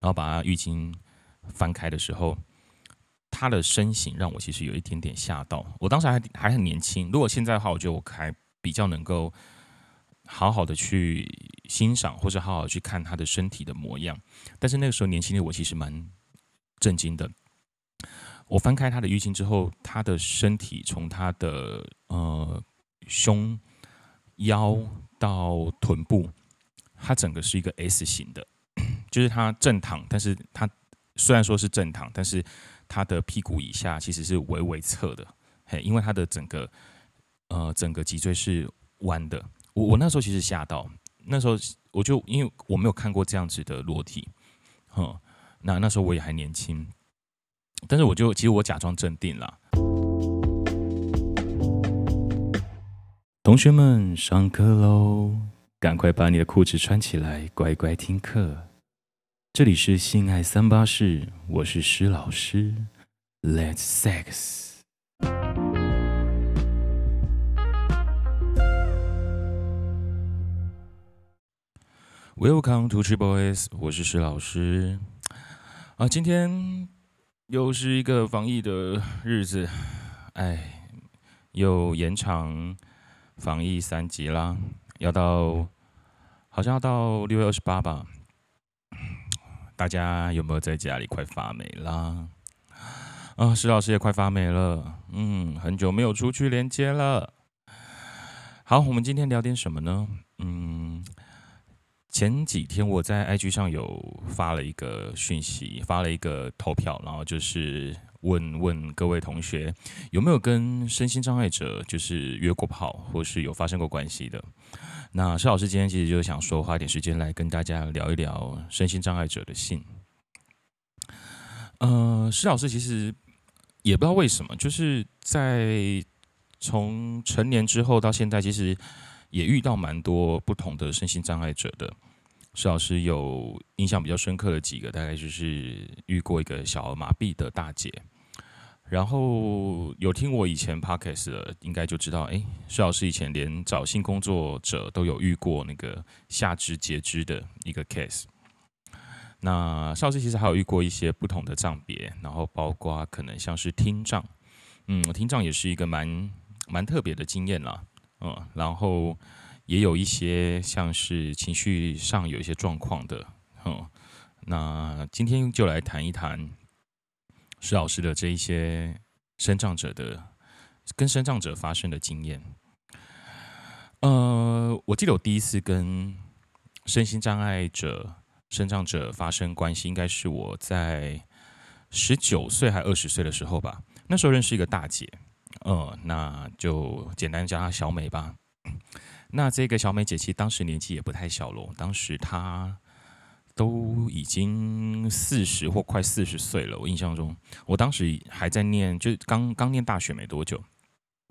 然后把他浴巾翻开的时候，他的身形让我其实有一点点吓到。我当时还还很年轻，如果现在的话，我觉得我还比较能够好好的去欣赏，或者好好去看他的身体的模样。但是那个时候年轻的我其实蛮震惊的。我翻开他的浴巾之后，他的身体从他的呃胸腰到臀部，他整个是一个 S 型的，就是他正躺，但是他虽然说是正躺，但是他的屁股以下其实是微微侧的，嘿，因为他的整个呃整个脊椎是弯的。我我那时候其实吓到，那时候我就因为我没有看过这样子的裸体，哼，那那时候我也还年轻。但是我就其实我假装镇定了。同学们上课喽，赶快把你的裤子穿起来，乖乖听课。这里是性爱三八室，我是施老师，Let's sex。Welcome to Tree Boys，我是施老师。啊，今天。又是一个防疫的日子，哎，又延长防疫三级啦，要到好像要到六月二十八吧。大家有没有在家里快发霉啦？啊，石老师也快发霉了，嗯，很久没有出去连接了。好，我们今天聊点什么呢？嗯。前几天我在 IG 上有发了一个讯息，发了一个投票，然后就是问问各位同学有没有跟身心障碍者就是约过炮，或是有发生过关系的。那施老师今天其实就想说，花点时间来跟大家聊一聊身心障碍者的性。呃，施老师其实也不知道为什么，就是在从成年之后到现在，其实。也遇到蛮多不同的身心障碍者的，施老师有印象比较深刻的几个，大概就是遇过一个小儿麻痹的大姐，然后有听我以前 podcast 的，应该就知道，哎，施老师以前连找性工作者都有遇过那个下肢截肢的一个 case。那邵老师其实还有遇过一些不同的障别，然后包括可能像是听障，嗯，听障也是一个蛮蛮特别的经验啦。嗯，然后也有一些像是情绪上有一些状况的，嗯，那今天就来谈一谈施老师的这一些身障者的跟身障者发生的经验。呃，我记得我第一次跟身心障碍者、身障者发生关系，应该是我在十九岁还二十岁的时候吧。那时候认识一个大姐。呃，那就简单叫她小美吧。那这个小美姐其实当时年纪也不太小了，当时她都已经四十或快四十岁了。我印象中，我当时还在念，就刚刚念大学没多久。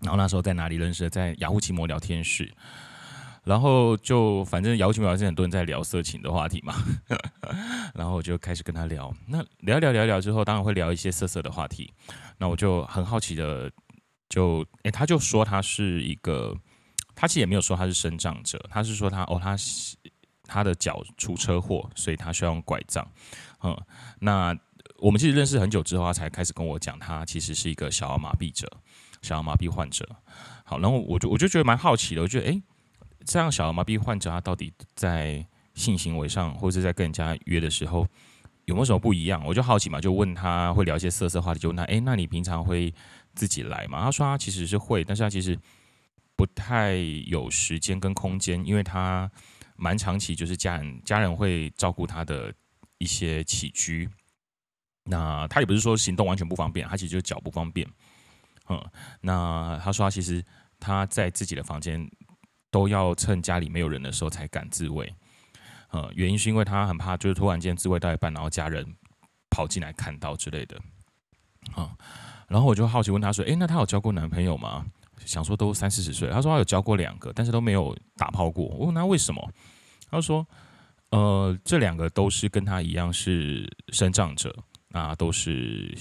然后那时候在哪里认识的？在雅虎奇摩聊天室。然后就反正雅虎奇摩聊天室很多人在聊色情的话题嘛。然后我就开始跟他聊。那聊聊聊聊之后，当然会聊一些色色的话题。那我就很好奇的。就诶，他就说他是一个，他其实也没有说他是身障者，他是说他哦，他他的脚出车祸，所以他需要用拐杖。嗯，那我们其实认识很久之后，他才开始跟我讲，他其实是一个小儿麻痹者，小儿麻痹患者。好，然后我就我就觉得蛮好奇的，我觉得诶，这样小儿麻痹患者他到底在性行为上，或者在跟人家约的时候有没有什么不一样？我就好奇嘛，就问他会聊一些色色话题，就问他，诶，那你平常会？自己来嘛？他说他其实是会，但是他其实不太有时间跟空间，因为他蛮长期就是家人家人会照顾他的一些起居。那他也不是说行动完全不方便，他其实就是脚不方便。嗯，那他说他其实他在自己的房间都要趁家里没有人的时候才敢自慰。嗯，原因是因为他很怕就是突然间自慰到一半，然后家人跑进来看到之类的。嗯。然后我就好奇问他说：“诶，那他有交过男朋友吗？想说都三四十岁。”他说他有交过两个，但是都没有打炮过。我问他为什么？他说：“呃，这两个都是跟他一样是身障者，那都是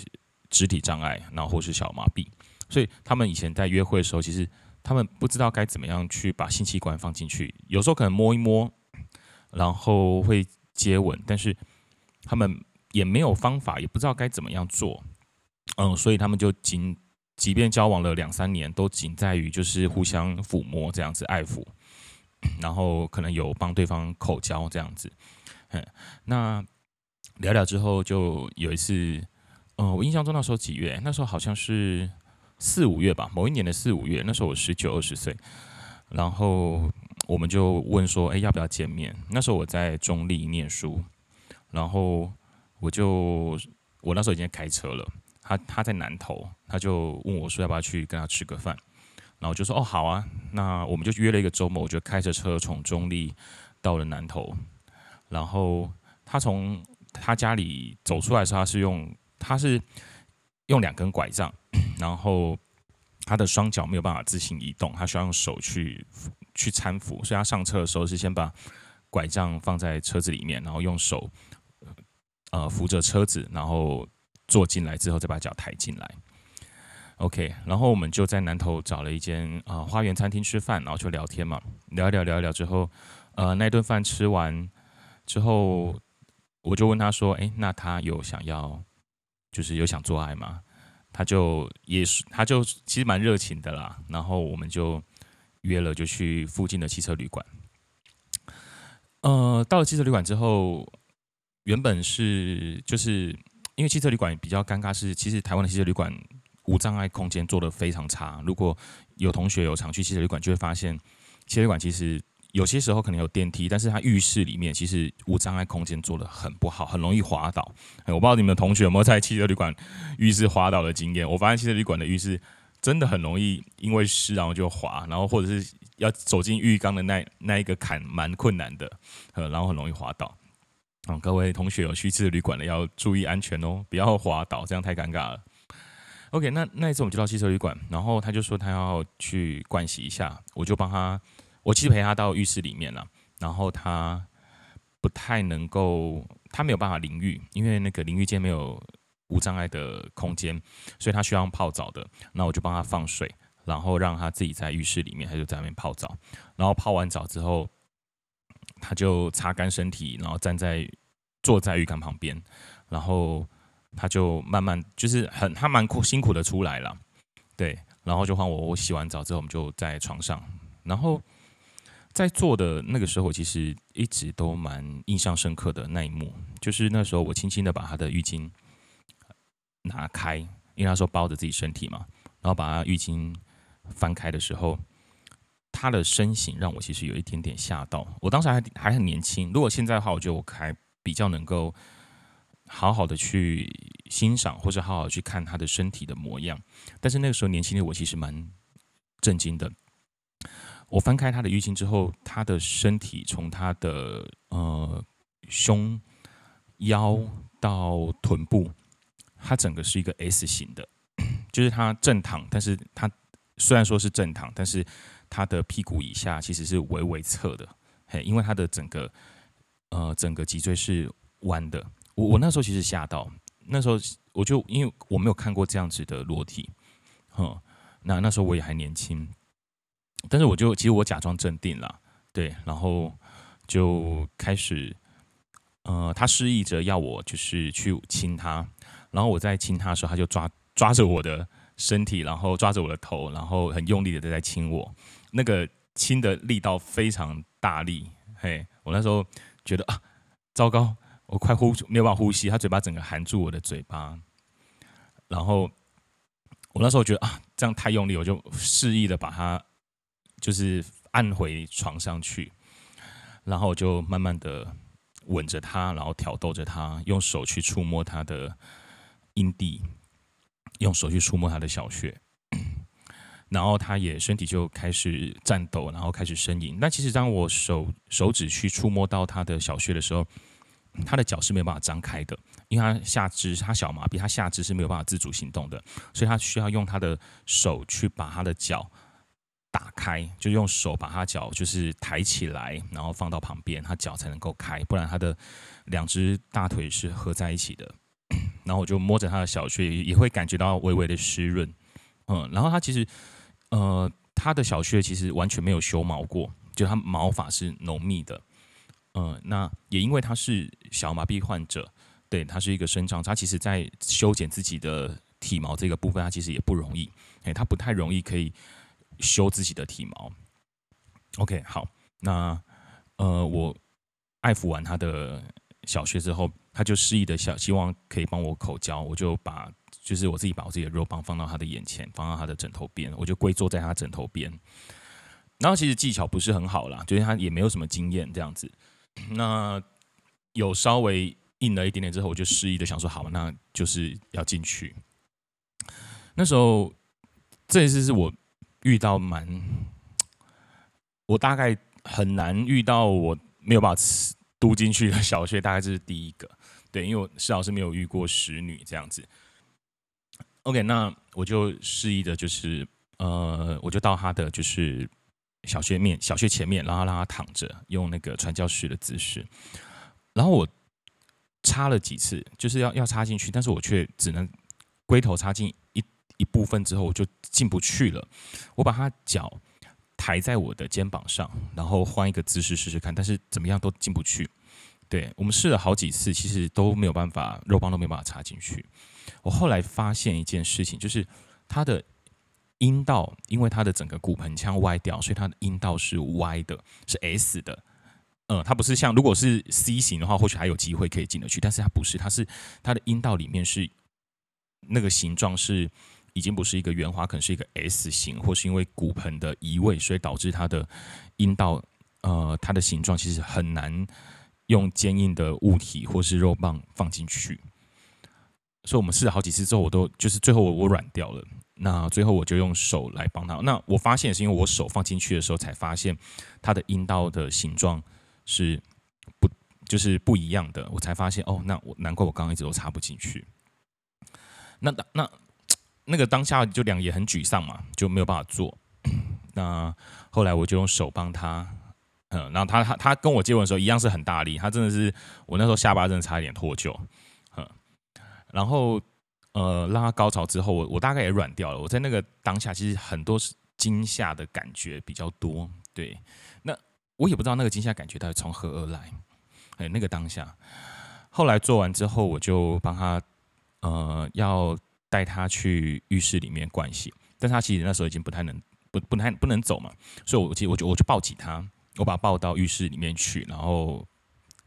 肢体障碍，然后或是小麻痹，所以他们以前在约会的时候，其实他们不知道该怎么样去把性器官放进去。有时候可能摸一摸，然后会接吻，但是他们也没有方法，也不知道该怎么样做，嗯，所以他们就仅即便交往了两三年，都仅在于就是互相抚摸这样子爱抚，然后可能有帮对方口交这样子，嗯，那聊聊之后就有一次，嗯，我印象中那时候几月？那时候好像是四五月吧，某一年的四五月，那时候我十九二十岁，然后我们就问说，哎，要不要见面？那时候我在中立念书，然后我就我那时候已经开车了。他他在南投，他就问我说要不要去跟他吃个饭，然后我就说哦好啊，那我们就约了一个周末，我就开着车从中立到了南投，然后他从他家里走出来的时候，他是用他是用两根拐杖，然后他的双脚没有办法自行移动，他需要用手去去搀扶，所以他上车的时候是先把拐杖放在车子里面，然后用手呃扶着车子，然后。坐进来之后，再把脚抬进来。OK，然后我们就在南头找了一间啊、花园餐厅吃饭，然后就聊天嘛，聊一聊聊一聊之后，呃，那顿饭吃完之后，我就问他说：“哎，那他有想要，就是有想做爱吗？”他就也是，他就其实蛮热情的啦。然后我们就约了，就去附近的汽车旅馆。呃，到了汽车旅馆之后，原本是就是。因为汽车旅馆比较尴尬，是其实台湾的汽车旅馆无障碍空间做得非常差。如果有同学有常去汽车旅馆，就会发现汽车旅馆其实有些时候可能有电梯，但是它浴室里面其实无障碍空间做得很不好，很容易滑倒。我不知道你们同学有没有在汽车旅馆浴室滑倒的经验。我发现汽车旅馆的浴室真的很容易因为湿然后就滑，然后或者是要走进浴缸的那那一个坎蛮困难的，呃然后很容易滑倒。嗯，各位同学有去汽车旅馆的要注意安全哦，不要滑倒，这样太尴尬了。OK，那那一次我们就到汽车旅馆，然后他就说他要去盥洗一下，我就帮他，我其实陪他到浴室里面了，然后他不太能够，他没有办法淋浴，因为那个淋浴间没有无障碍的空间，所以他需要泡澡的。那我就帮他放水，然后让他自己在浴室里面，他就在那边泡澡，然后泡完澡之后。他就擦干身体，然后站在坐在浴缸旁边，然后他就慢慢就是很他蛮苦辛苦的出来了，对，然后就换我，我洗完澡之后，我们就在床上，然后在做的那个时候，我其实一直都蛮印象深刻的那一幕，就是那时候我轻轻的把他的浴巾拿开，因为那时候包着自己身体嘛，然后把他浴巾翻开的时候。他的身形让我其实有一点点吓到。我当时还还很年轻，如果现在的话，我觉得我还比较能够好好的去欣赏，或者好好去看他的身体的模样。但是那个时候年轻的我其实蛮震惊的。我翻开他的浴巾之后，他的身体从他的呃胸腰到臀部，他整个是一个 S 型的，就是他正躺，但是他虽然说是正躺，但是。他的屁股以下其实是微微侧的，嘿，因为他的整个呃整个脊椎是弯的。我我那时候其实吓到，那时候我就因为我没有看过这样子的裸体，哼，那那时候我也还年轻，但是我就其实我假装镇定了，对，然后就开始，呃，他示意着要我就是去亲他，然后我在亲他的时候，他就抓抓着我的身体，然后抓着我的头，然后很用力的在亲我。那个亲的力道非常大力，嘿，我那时候觉得啊，糟糕，我快呼没有办法呼吸，他嘴巴整个含住我的嘴巴，然后我那时候觉得啊，这样太用力，我就示意的把他就是按回床上去，然后我就慢慢的吻着他，然后挑逗着他，用手去触摸他的阴蒂，用手去触摸他的小穴。然后他也身体就开始颤抖，然后开始呻吟。但其实当我手手指去触摸到他的小穴的时候，他的脚是没有办法张开的，因为他下肢他小麻痹，他下肢是没有办法自主行动的，所以他需要用他的手去把他的脚打开，就用手把他脚就是抬起来，然后放到旁边，他脚才能够开，不然他的两只大腿是合在一起的。然后我就摸着他的小穴，也会感觉到微微的湿润。嗯，然后他其实。呃，他的小穴其实完全没有修毛过，就他毛发是浓密的。呃，那也因为他是小麻痹患者，对，他是一个生长，他其实在修剪自己的体毛这个部分，他其实也不容易，哎，他不太容易可以修自己的体毛。OK，好，那呃，我爱抚完他的小穴之后，他就示意的想希望可以帮我口交，我就把就是我自己把我自己的肉棒放到他的眼前，放到他的枕头边，我就跪坐在他枕头边。然后其实技巧不是很好啦，就是他也没有什么经验这样子。那有稍微硬了一点点之后，我就示意的想说好，那就是要进去。那时候这一次是我遇到蛮，我大概很难遇到我没有办法嘟进去的小穴，大概这是第一个。对，因为我是老师没有遇过使女这样子。OK，那我就示意的就是呃，我就到他的就是。小穴面，小穴前面，然后让他躺着，用那个传教士的姿势。然后我插了几次，就是要要插进去，但是我却只能龟头插进一一部分之后，我就进不去了。我把他脚抬在我的肩膀上，然后换一个姿势试试看，但是怎么样都进不去。对，我们试了好几次，其实都没有办法，肉棒都没有办法插进去。我后来发现一件事情，就是他的。阴道因为他的整个骨盆腔歪掉，所以他的阴道是歪的，是 S 的。嗯，它不是像如果是 C 型的话，或许还有机会可以进得去，但是它不是，它是它的阴道里面是那个形状是已经不是一个圆滑，可能是一个 S 型，或是因为骨盆的移位，所以导致它的阴道呃它的形状其实很难用坚硬的物体或是肉棒放进去。所以我们试了好几次之后，我都就是最后我我软掉了。那最后我就用手来帮他。那我发现是因为我手放进去的时候，才发现他的阴道的形状是不就是不一样的。我才发现哦，那我难怪我刚刚一直都插不进去。那那那个当下就两也很沮丧嘛，就没有办法做。那后来我就用手帮他，嗯，然后他他他跟我接吻的时候一样是很大力，他真的是我那时候下巴真的差一点脱臼，嗯，然后。呃，让他高潮之后，我我大概也软掉了。我在那个当下，其实很多是惊吓的感觉比较多。对，那我也不知道那个惊吓感觉到底从何而来。哎，那个当下，后来做完之后，我就帮他，呃，要带他去浴室里面灌洗。但他其实那时候已经不太能，不不太不能走嘛，所以我其实我就我就抱起他，我把抱到浴室里面去，然后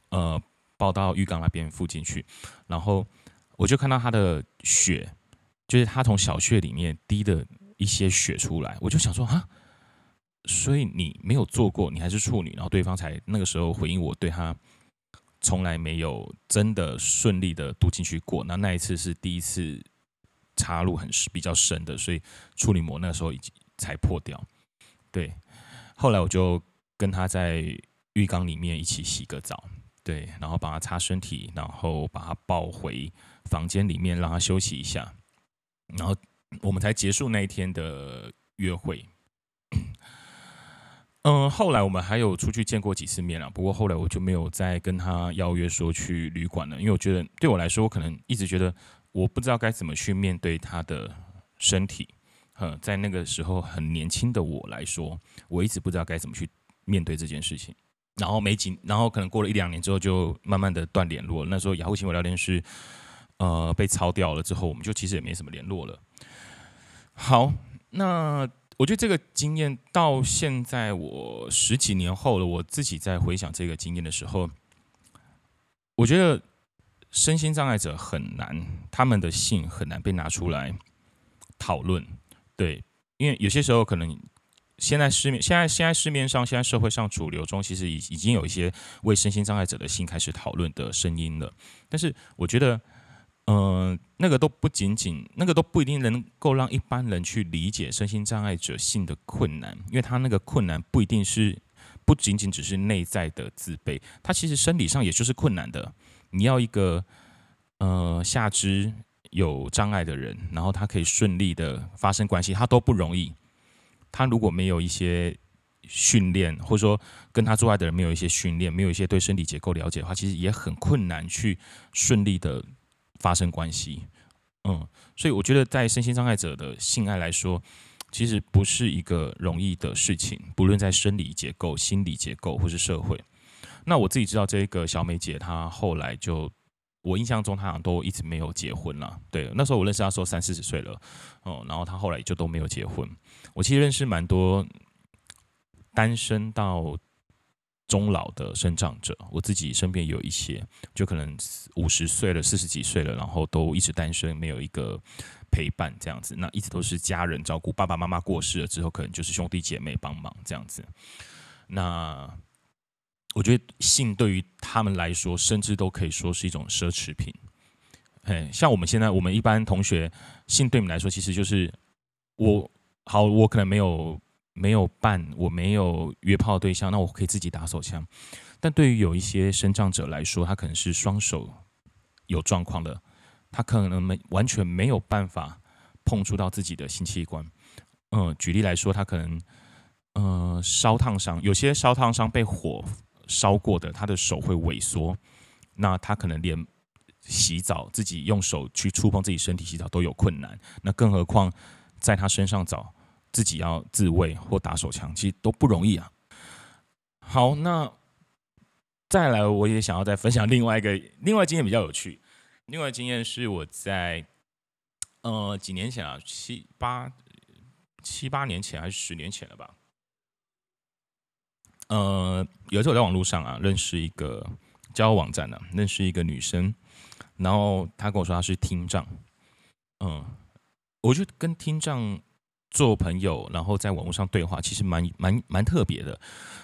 呃抱到浴缸那边附近去，然后。我就看到他的血，就是他从小穴里面滴的一些血出来，我就想说啊，所以你没有做过，你还是处女，然后对方才那个时候回应我，对他从来没有真的顺利的读进去过，那那一次是第一次插入很比较深的，所以处女膜那时候已经才破掉。对，后来我就跟他在浴缸里面一起洗个澡，对，然后帮他擦身体，然后把他抱回。房间里面让他休息一下，然后我们才结束那一天的约会。嗯，后来我们还有出去见过几次面了，不过后来我就没有再跟他邀约说去旅馆了，因为我觉得对我来说，我可能一直觉得我不知道该怎么去面对他的身体。嗯，在那个时候很年轻的我来说，我一直不知道该怎么去面对这件事情。然后没几，然后可能过了一两年之后，就慢慢的断联络。那时候雅虎奇摩聊天室。呃，被抄掉了之后，我们就其实也没什么联络了。好，那我觉得这个经验到现在，我十几年后了，我自己在回想这个经验的时候，我觉得身心障碍者很难，他们的性很难被拿出来讨论。对，因为有些时候可能现在市面，现在现在市面上，现在社会上主流中，其实已已经有一些为身心障碍者的性开始讨论的声音了。但是我觉得。呃，那个都不仅仅，那个都不一定能够让一般人去理解身心障碍者性的困难，因为他那个困难不一定是，不仅仅只是内在的自卑，他其实生理上也就是困难的。你要一个呃下肢有障碍的人，然后他可以顺利的发生关系，他都不容易。他如果没有一些训练，或者说跟他做爱的人没有一些训练，没有一些对身体结构了解的话，其实也很困难去顺利的。发生关系，嗯，所以我觉得在身心障碍者的性爱来说，其实不是一个容易的事情，不论在生理结构、心理结构或是社会。那我自己知道，这个小美姐她后来就我印象中她好像都一直没有结婚了。对，那时候我认识他说三四十岁了，哦，然后她后来就都没有结婚。我其实认识蛮多单身到终老的生长者，我自己身边有一些，就可能五十岁了、四十几岁了，然后都一直单身，没有一个陪伴这样子。那一直都是家人照顾，爸爸妈妈过世了之后，可能就是兄弟姐妹帮忙这样子。那我觉得性对于他们来说，甚至都可以说是一种奢侈品。哎，像我们现在，我们一般同学，性对你们来说，其实就是我好，我可能没有没有伴，我没有约炮对象，那我可以自己打手枪。但对于有一些身障者来说，他可能是双手有状况的，他可能没完全没有办法碰触到自己的性器官。嗯，举例来说，他可能呃烧烫伤，有些烧烫伤被火。烧过的，他的手会萎缩，那他可能连洗澡，自己用手去触碰自己身体洗澡都有困难，那更何况在他身上找自己要自慰或打手枪，其实都不容易啊。好，那再来，我也想要再分享另外一个，另外经验比较有趣。另外经验是我在呃几年前啊，七八七八年前还是十年前了吧。呃，有一次我在网络上啊，认识一个交友网站呢、啊，认识一个女生，然后她跟我说她是听障，嗯，我就跟听障做朋友，然后在网络上对话，其实蛮蛮蛮特别的。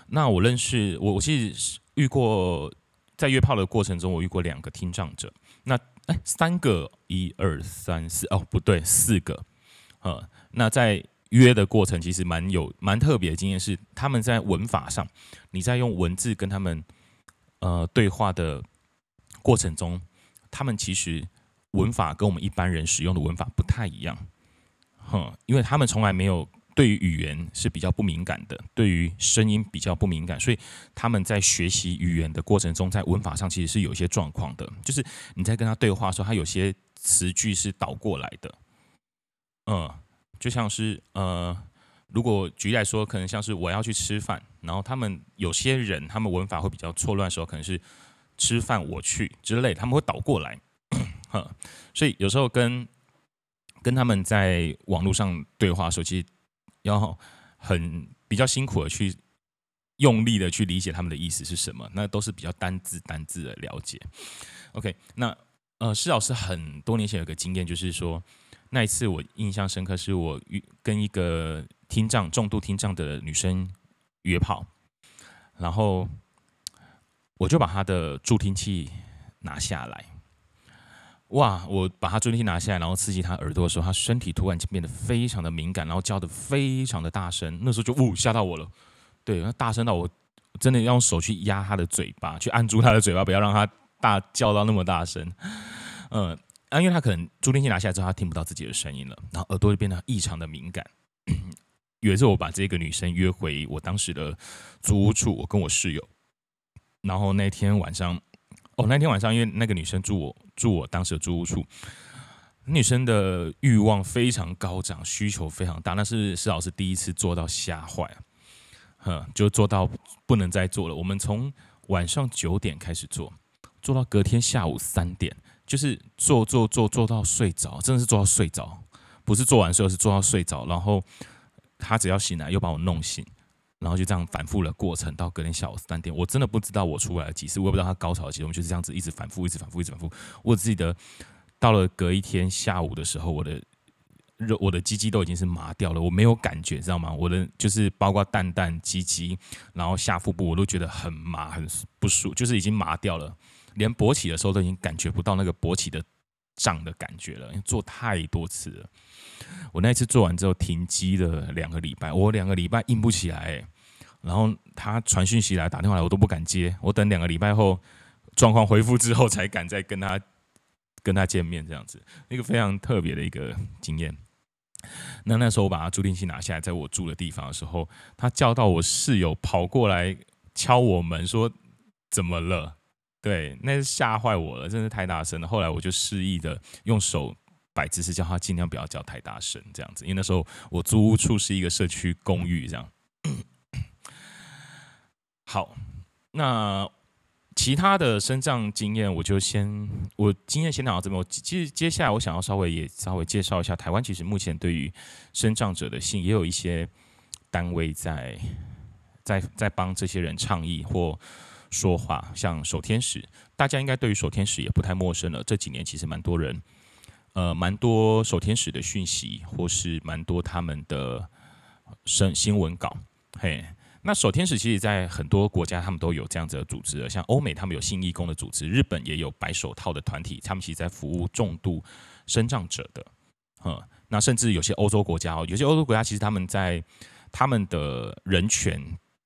那我认识我我其实遇过在约炮的过程中，我遇过两个听障者，那哎三个一二三四哦不对四个，呃、那在。约的过程其实蛮有蛮特别的经验，是他们在文法上，你在用文字跟他们呃对话的过程中，他们其实文法跟我们一般人使用的文法不太一样，哼，因为他们从来没有对于语言是比较不敏感的，对于声音比较不敏感，所以他们在学习语言的过程中，在文法上其实是有一些状况的，就是你在跟他对话的时候，他有些词句是倒过来的，嗯。就像是呃，如果举例来说，可能像是我要去吃饭，然后他们有些人他们文法会比较错乱的时候，可能是吃饭我去之类，他们会倒过来，哈，所以有时候跟跟他们在网络上对话的时候，其实要很比较辛苦的去用力的去理解他们的意思是什么，那都是比较单字单字的了解。OK，那呃，施老师很多年前有个经验，就是说。那一次我印象深刻，是我跟一个听障、重度听障的女生约炮，然后我就把她的助听器拿下来。哇！我把他助听器拿下来，然后刺激他耳朵的时候，他身体突然间变得非常的敏感，然后叫得非常的大声。那时候就呜吓到我了，对，那大声到我真的要用手去压他的嘴巴，去按住他的嘴巴，不要让他大叫到那么大声。嗯。啊，因为他可能助听器拿下来之后，他听不到自己的声音了，然后耳朵就变得异常的敏感。有一次，我把这个女生约回我当时的租屋处，我跟我室友。然后那天晚上，哦，那天晚上，因为那个女生住我住我当时的租屋处，女生的欲望非常高涨，需求非常大，那是施老师第一次做到吓坏，哼，就做到不能再做了。我们从晚上九点开始做，做到隔天下午三点。就是做做做做到睡着，真的是做到睡着，不是做完睡，是做到睡着。然后他只要醒来，又把我弄醒，然后就这样反复的过程，到隔天下午三点，我真的不知道我出来了几次，我也不知道他高潮的几次，我们就是这样子一直反复，一直反复，一直反复。我只记得到了隔一天下午的时候，我的肉，我的鸡鸡都已经是麻掉了，我没有感觉，知道吗？我的就是包括蛋蛋、鸡鸡，然后下腹部，我都觉得很麻，很不舒，就是已经麻掉了。连勃起的时候都已经感觉不到那个勃起的胀的感觉了，因为做太多次了。我那一次做完之后停机了两个礼拜，我两个礼拜硬不起来，然后他传讯息来打电话来，我都不敢接。我等两个礼拜后状况恢复之后，才敢再跟他跟他见面，这样子一个非常特别的一个经验。那那时候我把他助听器拿下来，在我住的地方的时候，他叫到我室友跑过来敲我门，说怎么了？对，那是吓坏我了，真是太大声了。后来我就示意的用手摆姿势，叫他尽量不要叫太大声，这样子。因为那时候我租屋处是一个社区公寓，这样。好，那其他的身障经验，我就先我经验先讲到这边。我其实接下来我想要稍微也稍微介绍一下台湾，其实目前对于身障者的信也有一些单位在在在帮这些人倡议或说话，像守天使，大家应该对于守天使也不太陌生了。这几年其实蛮多人，呃，蛮多守天使的讯息，或是蛮多他们的新新闻稿，嘿。那守天使其实，在很多国家，他们都有这样子的组织，像欧美，他们有性义工的组织；日本也有白手套的团体，他们其实在服务重度生障者的。嗯，那甚至有些欧洲国家哦，有些欧洲国家其实他们在他们的人权。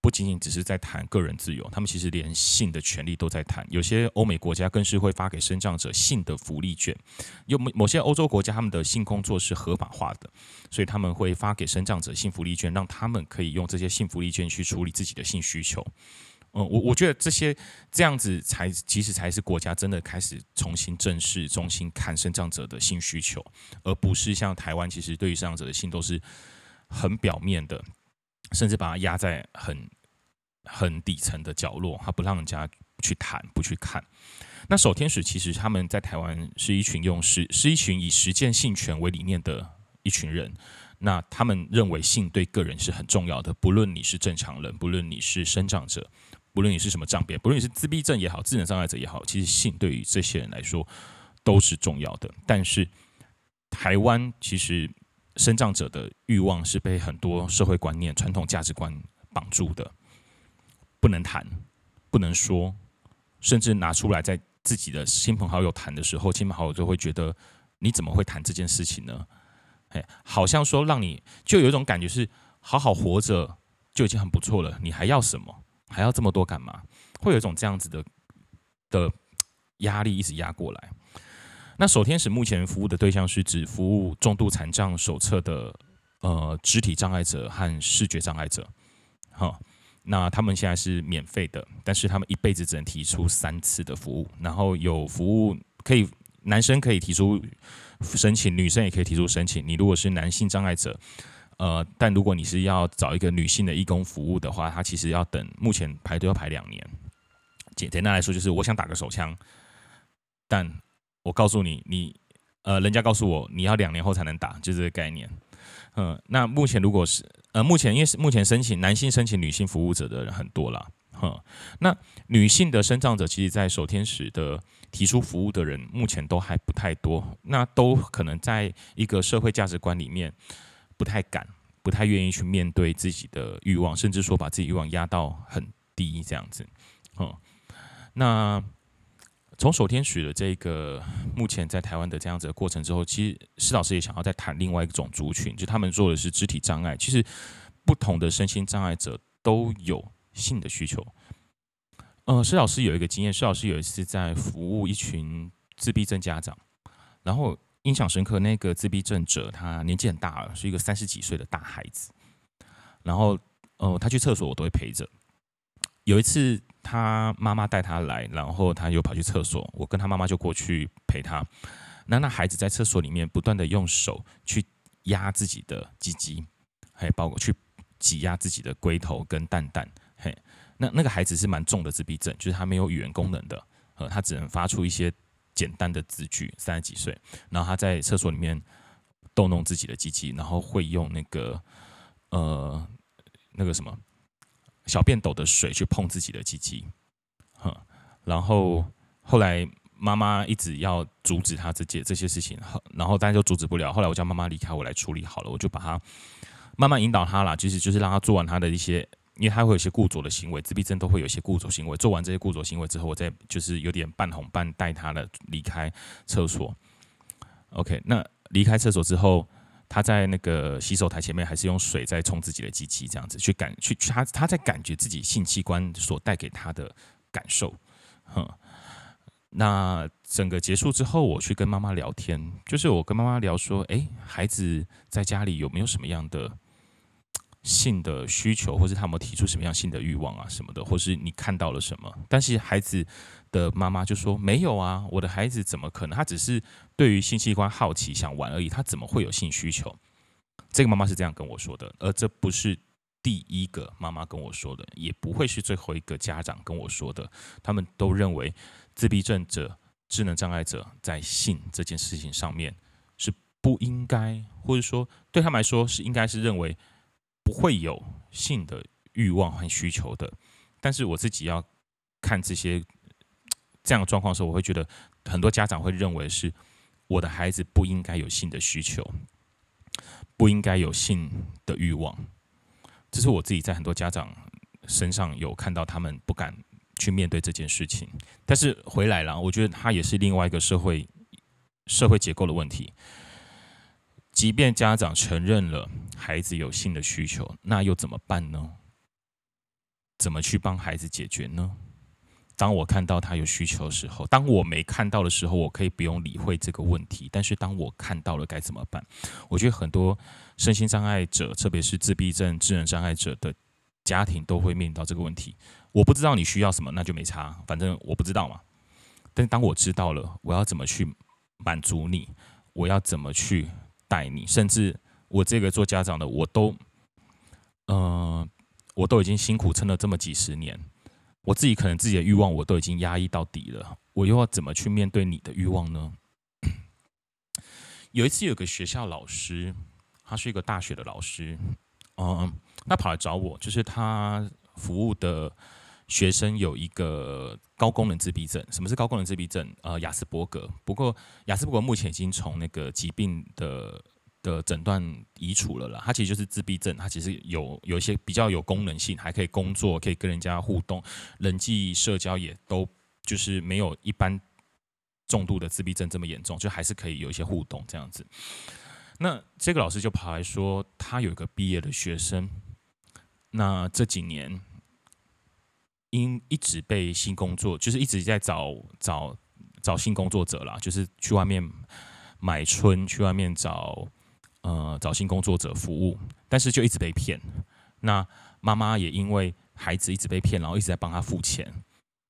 不仅仅只是在谈个人自由，他们其实连性的权利都在谈。有些欧美国家更是会发给身障者性的福利券。有某某些欧洲国家，他们的性工作是合法化的，所以他们会发给身障者性福利券，让他们可以用这些性福利券去处理自己的性需求。嗯，我我觉得这些这样子才其实才是国家真的开始重新正视、重新看身障者的性需求，而不是像台湾，其实对于身障者的性都是很表面的。甚至把它压在很很底层的角落，他不让人家去谈，不去看。那守天使其实他们在台湾是一群用实是一群以实践性权为理念的一群人。那他们认为性对个人是很重要的，不论你是正常人，不论你是生长者，不论你是什么障别，不论你是自闭症也好，智能障碍者也好，其实性对于这些人来说都是重要的。但是台湾其实。生长者的欲望是被很多社会观念、传统价值观绑住的，不能谈，不能说，甚至拿出来在自己的亲朋好友谈的时候，亲朋好友就会觉得你怎么会谈这件事情呢？哎，好像说让你就有一种感觉是好好活着就已经很不错了，你还要什么？还要这么多干嘛？会有一种这样子的的压力一直压过来。那守天使目前服务的对象是指服务重度残障手册的呃肢体障碍者和视觉障碍者，好，那他们现在是免费的，但是他们一辈子只能提出三次的服务，然后有服务可以男生可以提出申请，女生也可以提出申请。你如果是男性障碍者，呃，但如果你是要找一个女性的义工服务的话，他其实要等，目前排队要排两年。简简单来说，就是我想打个手枪，但我告诉你，你呃，人家告诉我你要两年后才能打，就这个概念。嗯，那目前如果是呃，目前因为目前申请男性申请女性服务者的人很多啦。哈、那女性的生长者，其实在守天使的提出服务的人，目前都还不太多。那都可能在一个社会价值观里面不太敢、不太愿意去面对自己的欲望，甚至说把自己欲望压到很低这样子。嗯，那。从守天使的这个目前在台湾的这样子的过程之后，其实施老师也想要再谈另外一种族群，就他们做的是肢体障碍。其实不同的身心障碍者都有性的需求。呃，施老师有一个经验，施老师有一次在服务一群自闭症家长，然后印象深刻，那个自闭症者他年纪很大了，是一个三十几岁的大孩子。然后，呃，他去厕所我都会陪着。有一次。他妈妈带他来，然后他又跑去厕所，我跟他妈妈就过去陪他。那那孩子在厕所里面不断的用手去压自己的鸡鸡，还包括去挤压自己的龟头跟蛋蛋。嘿，那那个孩子是蛮重的自闭症，就是他没有语言功能的，呃，他只能发出一些简单的字句。三十几岁，然后他在厕所里面逗弄自己的鸡鸡，然后会用那个呃那个什么。小便斗的水去碰自己的鸡鸡，哼，然后后来妈妈一直要阻止他这件这些事情，然后但是就阻止不了。后来我叫妈妈离开，我来处理好了，我就把他慢慢引导他啦，其实就是让他做完他的一些，因为他会有些固着的行为，自闭症都会有一些固着行为。做完这些固着行为之后，我再就是有点半哄半带他的离开厕所。OK，那离开厕所之后。他在那个洗手台前面，还是用水在冲自己的机器，这样子去感去他他在感觉自己性器官所带给他的感受，哼。那整个结束之后，我去跟妈妈聊天，就是我跟妈妈聊说，哎，孩子在家里有没有什么样的？性的需求，或是他们提出什么样性的欲望啊什么的，或是你看到了什么？但是孩子的妈妈就说没有啊，我的孩子怎么可能？他只是对于性器官好奇想玩而已，他怎么会有性需求？这个妈妈是这样跟我说的，而这不是第一个妈妈跟我说的，也不会是最后一个家长跟我说的。他们都认为自闭症者、智能障碍者在性这件事情上面是不应该，或者说对他们来说是应该是认为不会有性的欲望和需求的。但是我自己要看这些这样的状况的时候，我会觉得很多家长会认为是我的孩子不应该有性的需求，不应该有性的欲望。这是我自己在很多家长身上有看到，他们不敢去面对这件事情。但是回来了，我觉得他也是另外一个社会社会结构的问题。即便家长承认了孩子有性的需求，那又怎么办呢？怎么去帮孩子解决呢？当我看到他有需求的时候，当我没看到的时候，我可以不用理会这个问题。但是当我看到了，该怎么办？我觉得很多身心障碍者，特别是自闭症、智能障碍者的家庭，都会面临到这个问题。我不知道你需要什么，那就没差，反正我不知道嘛。但当我知道了，我要怎么去满足你？我要怎么去带你？甚至我这个做家长的，我都，嗯、我都已经辛苦撑了这么几十年。我自己可能自己的欲望我都已经压抑到底了，我又要怎么去面对你的欲望呢？有一次有个学校老师，他是一个大学的老师，嗯，他跑来找我，就是他服务的学生有一个高功能自闭症。什么是高功能自闭症？呃，雅斯伯格。不过雅斯伯格目前已经从那个疾病的。的诊断移除了啦，他其实就是自闭症，他其实有有一些比较有功能性，还可以工作，可以跟人家互动，人际社交也都就是没有一般重度的自闭症这么严重，就还是可以有一些互动这样子。那这个老师就跑来说，他有一个毕业的学生，那这几年因一直被性工作，就是一直在找找找性工作者啦，就是去外面买春，去外面找。呃，找性工作者服务，但是就一直被骗。那妈妈也因为孩子一直被骗，然后一直在帮他付钱，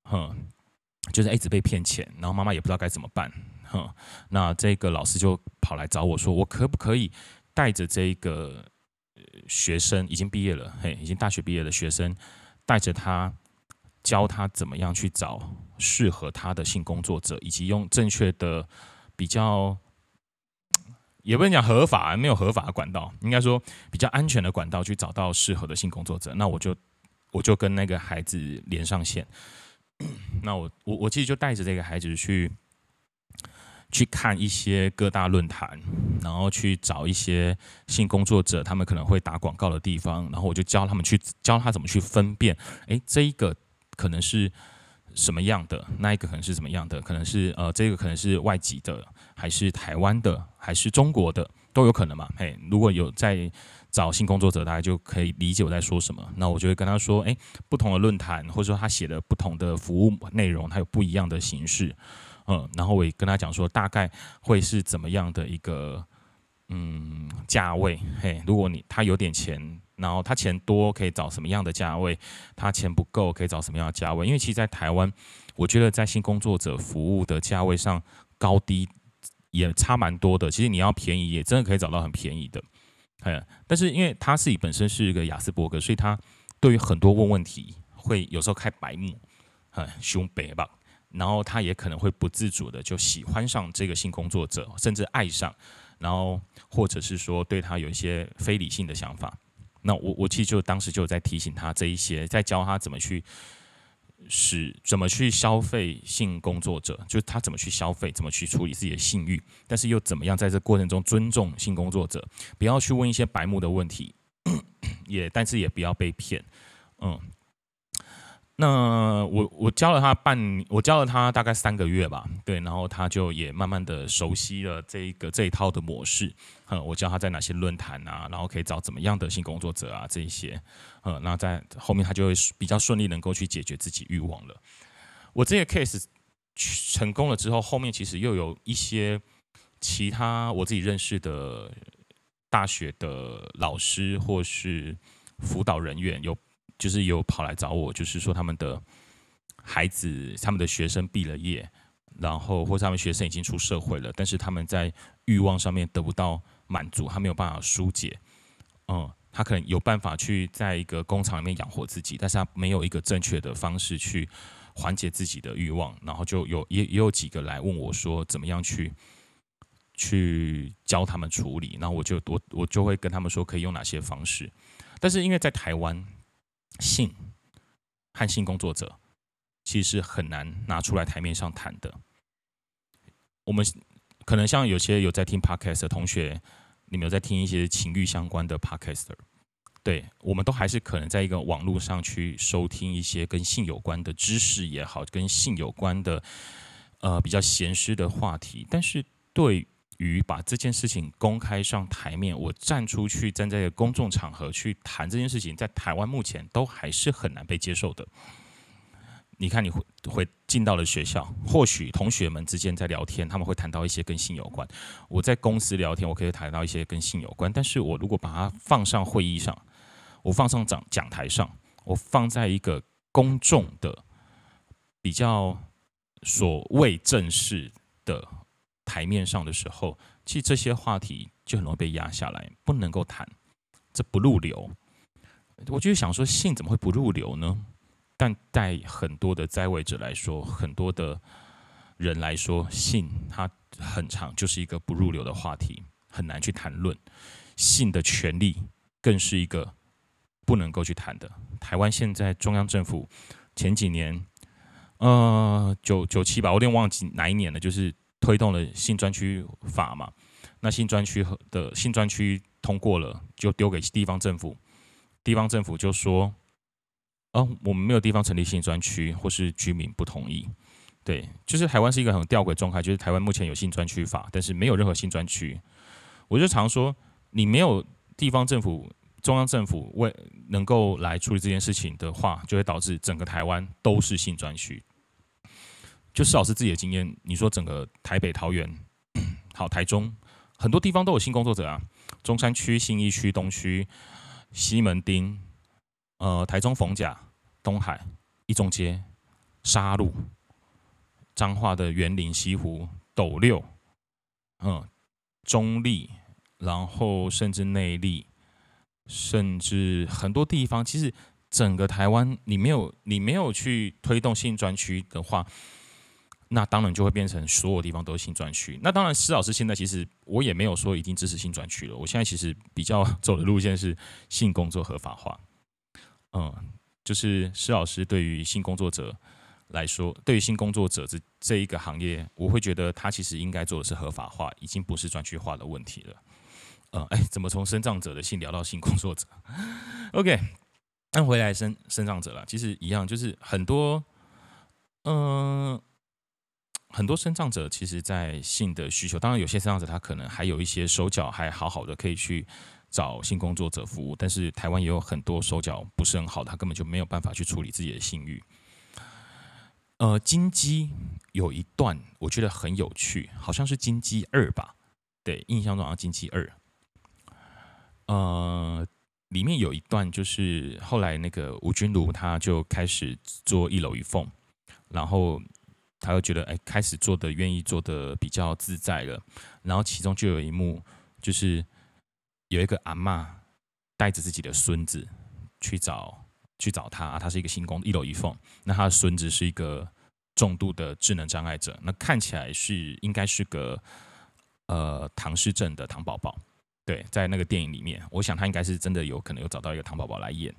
哼，就是一直被骗钱，然后妈妈也不知道该怎么办，哼。那这个老师就跑来找我说，我可不可以带着这个学生，已经毕业了，嘿，已经大学毕业的学生，带着他教他怎么样去找适合他的性工作者，以及用正确的比较。也不能讲合法，没有合法的管道，应该说比较安全的管道去找到适合的性工作者。那我就我就跟那个孩子连上线。那我我我其实就带着这个孩子去去看一些各大论坛，然后去找一些性工作者，他们可能会打广告的地方，然后我就教他们去教他怎么去分辨，诶，这一个可能是。什么样的那一个可能是什么样的？可能是呃，这个可能是外籍的，还是台湾的，还是中国的，都有可能嘛。嘿，如果有在找性工作者，大家就可以理解我在说什么。那我就会跟他说，诶，不同的论坛或者说他写的不同的服务内容，它有不一样的形式，嗯，然后我也跟他讲说，大概会是怎么样的一个嗯价位。嘿，如果你他有点钱。然后他钱多可以找什么样的价位？他钱不够可以找什么样的价位？因为其实，在台湾，我觉得在性工作者服务的价位上高低也差蛮多的。其实你要便宜，也真的可以找到很便宜的。嗯，但是因为他自己本身是一个雅斯伯格，所以他对于很多问问题会有时候开白目，很凶北吧。然后他也可能会不自主的就喜欢上这个性工作者，甚至爱上，然后或者是说对他有一些非理性的想法。那我我其实就当时就在提醒他这一些，在教他怎么去使怎么去消费性工作者，就是他怎么去消费，怎么去处理自己的性欲，但是又怎么样在这过程中尊重性工作者，不要去问一些白目的问题，也但是也不要被骗，嗯。那我我教了他半，我教了他大概三个月吧，对，然后他就也慢慢的熟悉了这一个这一套的模式，嗯，我教他在哪些论坛啊，然后可以找怎么样的性工作者啊这一些，嗯，那在后面他就会比较顺利能够去解决自己欲望了。我这个 case 成功了之后，后面其实又有一些其他我自己认识的大学的老师或是辅导人员有。就是有跑来找我，就是说他们的孩子、他们的学生毕了业，然后或者他们学生已经出社会了，但是他们在欲望上面得不到满足，他没有办法疏解，嗯，他可能有办法去在一个工厂里面养活自己，但是他没有一个正确的方式去缓解自己的欲望，然后就有也也有几个来问我说，怎么样去去教他们处理，然后我就我我就会跟他们说可以用哪些方式，但是因为在台湾，性和性工作者其实是很难拿出来台面上谈的，我们可能像有些有在听 Podcast 的同学。你们有在听一些情欲相关的 podcaster？对，我们都还是可能在一个网络上去收听一些跟性有关的知识也好，跟性有关的呃比较闲适的话题。但是对于把这件事情公开上台面，我站出去站在公众场合去谈这件事情，在台湾目前都还是很难被接受的。你看，你会会进到了学校，或许同学们之间在聊天，他们会谈到一些跟性有关。我在公司聊天，我可以谈到一些跟性有关。但是我如果把它放上会议上，我放上讲讲台上，我放在一个公众的比较所谓正式的台面上的时候，其实这些话题就很容易被压下来，不能够谈，这不入流。我就想说，性怎么会不入流呢？但在很多的在位者来说，很多的人来说，性它很长就是一个不入流的话题，很难去谈论。性的权利更是一个不能够去谈的。台湾现在中央政府前几年，呃，九九七吧，我有点忘记哪一年了，就是推动了性专区法嘛。那性专区的性专区通过了，就丢给地方政府，地方政府就说。哦，我们没有地方成立性专区，或是居民不同意。对，就是台湾是一个很吊诡状态，就是台湾目前有性专区法，但是没有任何性专区。我就常说，你没有地方政府、中央政府为能够来处理这件事情的话，就会导致整个台湾都是性专区。就施老师自己的经验，你说整个台北、桃园、好台中，很多地方都有性工作者啊，中山区、信义区、东区、西门町。呃，台中逢甲、东海、一中街、沙鹿、彰化的园林、西湖、斗六，嗯，中立，然后甚至内力，甚至很多地方，其实整个台湾，你没有你没有去推动性专区的话，那当然就会变成所有地方都是性专区。那当然，施老师现在其实我也没有说一定支持性专区了。我现在其实比较 走的路线是性工作合法化。嗯，就是施老师对于性工作者来说，对于性工作者这这一个行业，我会觉得他其实应该做的是合法化，已经不是专区化的问题了。嗯，哎，怎么从身障者的性聊到性工作者？OK，那回来身身障者了，其实一样，就是很多，嗯，很多身障者其实，在性的需求，当然有些身障者他可能还有一些手脚还好好的，可以去。找性工作者服务，但是台湾也有很多手脚不是很好，他根本就没有办法去处理自己的性欲。呃，金鸡有一段我觉得很有趣，好像是金鸡二吧？对，印象中好像金鸡二。呃，里面有一段就是后来那个吴君如他就开始做一楼一凤，然后他又觉得哎，开始做的愿意做的比较自在了，然后其中就有一幕就是。有一个阿嬷带着自己的孙子去找去找他，他是一个新工一楼一凤。那他的孙子是一个重度的智能障碍者，那看起来是应该是个呃唐氏症的唐宝宝。对，在那个电影里面，我想他应该是真的有可能有找到一个唐宝宝来演。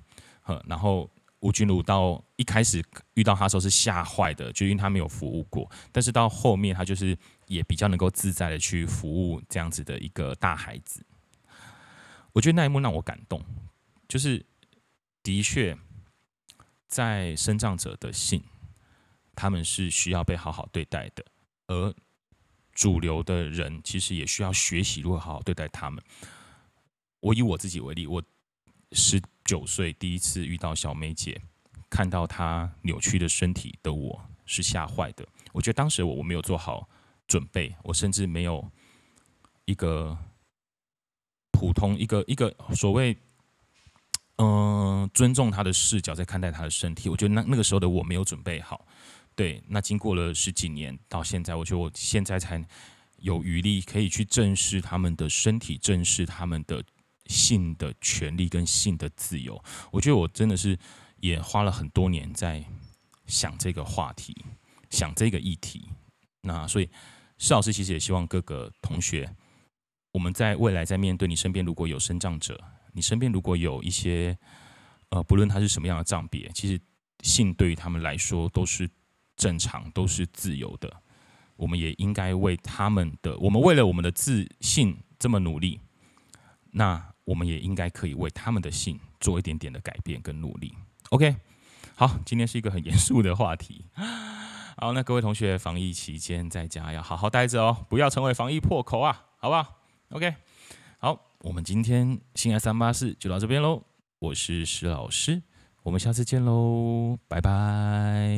呵，然后吴君如到一开始遇到他的时候是吓坏的，就因为他没有服务过。但是到后面他就是也比较能够自在的去服务这样子的一个大孩子。我觉得那一幕让我感动，就是的确，在身障者的性，他们是需要被好好对待的，而主流的人其实也需要学习如何好好对待他们。我以我自己为例，我十九岁第一次遇到小梅姐，看到她扭曲的身体的我是吓坏的。我觉得当时我我没有做好准备，我甚至没有一个。普通一个一个所谓，嗯、尊重他的视角在看待他的身体，我觉得那那个时候的我没有准备好。对，那经过了十几年到现在，我觉得我现在才有余力可以去正视他们的身体，正视他们的性的权利跟性的自由。我觉得我真的是也花了很多年在想这个话题，想这个议题。那所以施老师其实也希望各个同学，我们在未来在面对你身边如果有身障者，你身边如果有一些呃，不论他是什么样的障别，其实性对于他们来说都是正常，都是自由的。我们也应该为他们的，我们为了我们的自信这么努力，那我们也应该可以为他们的性做一点点的改变跟努力。OK，好，今天是一个很严肃的话题。好，那各位同学，防疫期间在家要好好待着哦，不要成为防疫破口啊，好不好？OK，好，我们今天新爱三八四就到这边喽。我是石老师，我们下次见喽，拜拜。